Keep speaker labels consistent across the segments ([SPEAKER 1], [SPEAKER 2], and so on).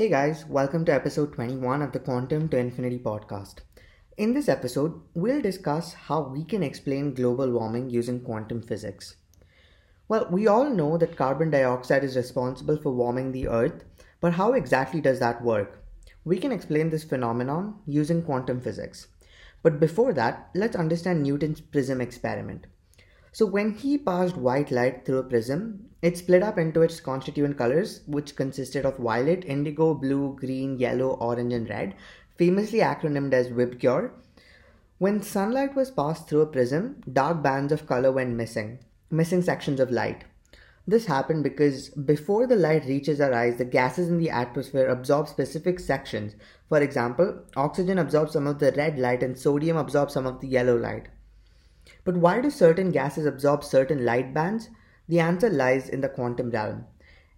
[SPEAKER 1] Hey guys, welcome to episode 21 of the Quantum to Infinity podcast. In this episode, we'll discuss how we can explain global warming using quantum physics. Well, we all know that carbon dioxide is responsible for warming the earth, but how exactly does that work? We can explain this phenomenon using quantum physics. But before that, let's understand Newton's prism experiment. So when he passed white light through a prism, it split up into its constituent colors, which consisted of violet, indigo, blue, green, yellow, orange, and red, famously acronymed as VIBGYOR. When sunlight was passed through a prism, dark bands of color went missing, missing sections of light. This happened because before the light reaches our eyes, the gases in the atmosphere absorb specific sections. For example, oxygen absorbs some of the red light and sodium absorbs some of the yellow light. But why do certain gases absorb certain light bands? The answer lies in the quantum realm.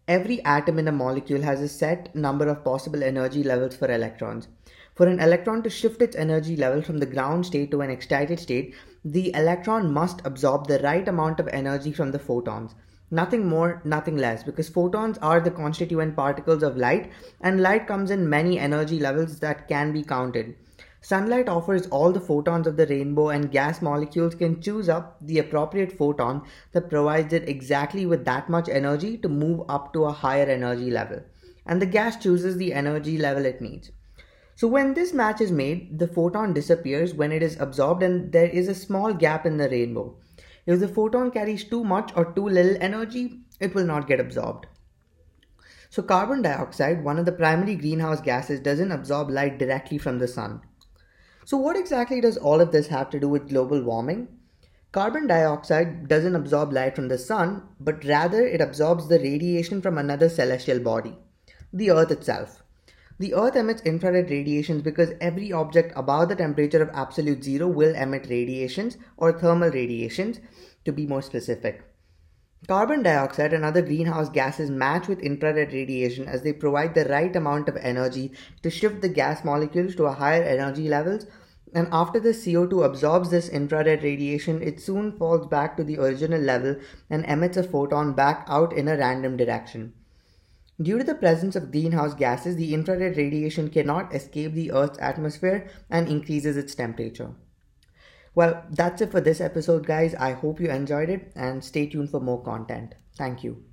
[SPEAKER 1] Every atom in a molecule has a set number of possible energy levels for electrons. For an electron to shift its energy level from the ground state to an excited state, the electron must absorb the right amount of energy from the photons. Nothing more, nothing less, because photons are the constituent particles of light, and light comes in many energy levels that can be counted. Sunlight offers all the photons of the rainbow, and gas molecules can choose up the appropriate photon that provides it exactly with that much energy to move up to a higher energy level. And the gas chooses the energy level it needs. So, when this match is made, the photon disappears when it is absorbed, and there is a small gap in the rainbow. If the photon carries too much or too little energy, it will not get absorbed. So, carbon dioxide, one of the primary greenhouse gases, doesn't absorb light directly from the sun. So, what exactly does all of this have to do with global warming? Carbon dioxide doesn't absorb light from the sun, but rather it absorbs the radiation from another celestial body, the Earth itself. The Earth emits infrared radiations because every object above the temperature of absolute zero will emit radiations or thermal radiations, to be more specific. Carbon dioxide and other greenhouse gases match with infrared radiation as they provide the right amount of energy to shift the gas molecules to a higher energy levels. And after the CO2 absorbs this infrared radiation, it soon falls back to the original level and emits a photon back out in a random direction. Due to the presence of greenhouse gases, the infrared radiation cannot escape the Earth's atmosphere and increases its temperature. Well, that's it for this episode, guys. I hope you enjoyed it and stay tuned for more content. Thank you.